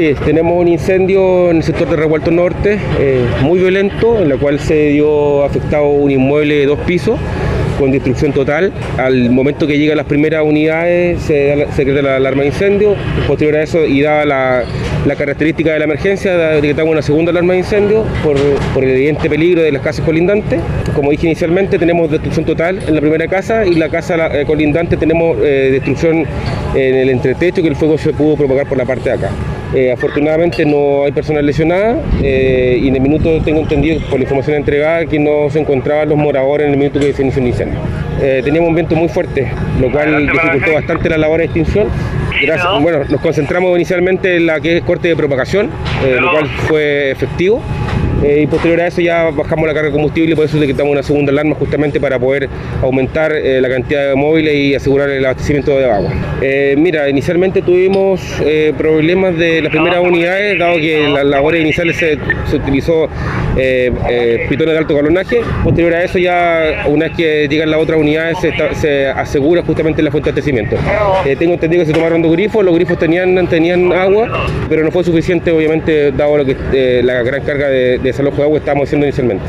Tenemos un incendio en el sector de Revuelto Norte, eh, muy violento, en el cual se dio afectado un inmueble de dos pisos con destrucción total. Al momento que llegan las primeras unidades se, crea la alarma de incendio, posterior a eso y dada la, la característica de la emergencia, decretamos una segunda alarma de incendio por, el evidente peligro de las casas colindantes. Como dije inicialmente, tenemos destrucción total en la primera casa y la casa la, eh, colindante tenemos eh, destrucción en el entretecho que el fuego se pudo propagar por la parte de acá. Eh, afortunadamente no hay personas lesionadas eh, y en el minuto tengo entendido por la información entregada que no se encontraban los moradores en el minuto que se inició el incendio. Eh, teníamos un viento muy fuerte, lo cual dificultó bastante la labor de extinción. Gracias, bueno, nos concentramos inicialmente en la que es corte de propagación, lo cual fue efectivo. Eh, y posterior a eso ya bajamos la carga de combustible y por eso decretamos una segunda alarma justamente para poder aumentar eh, la cantidad de móviles y asegurar el abastecimiento de agua. Eh, mira, inicialmente tuvimos problemas de las primeras unidades, dado que las labores iniciales se, se utilizó pitones de alto galonaje. Posterior a eso ya una vez que llegan las otras unidades se, se asegura justamente la fuente de abastecimiento. tengo entendido que se tomaron dos grifos, los grifos tenían, tenían agua, pero no fue suficiente obviamente dado lo que, la gran carga de desalojo de agua que estábamos haciendo inicialmente.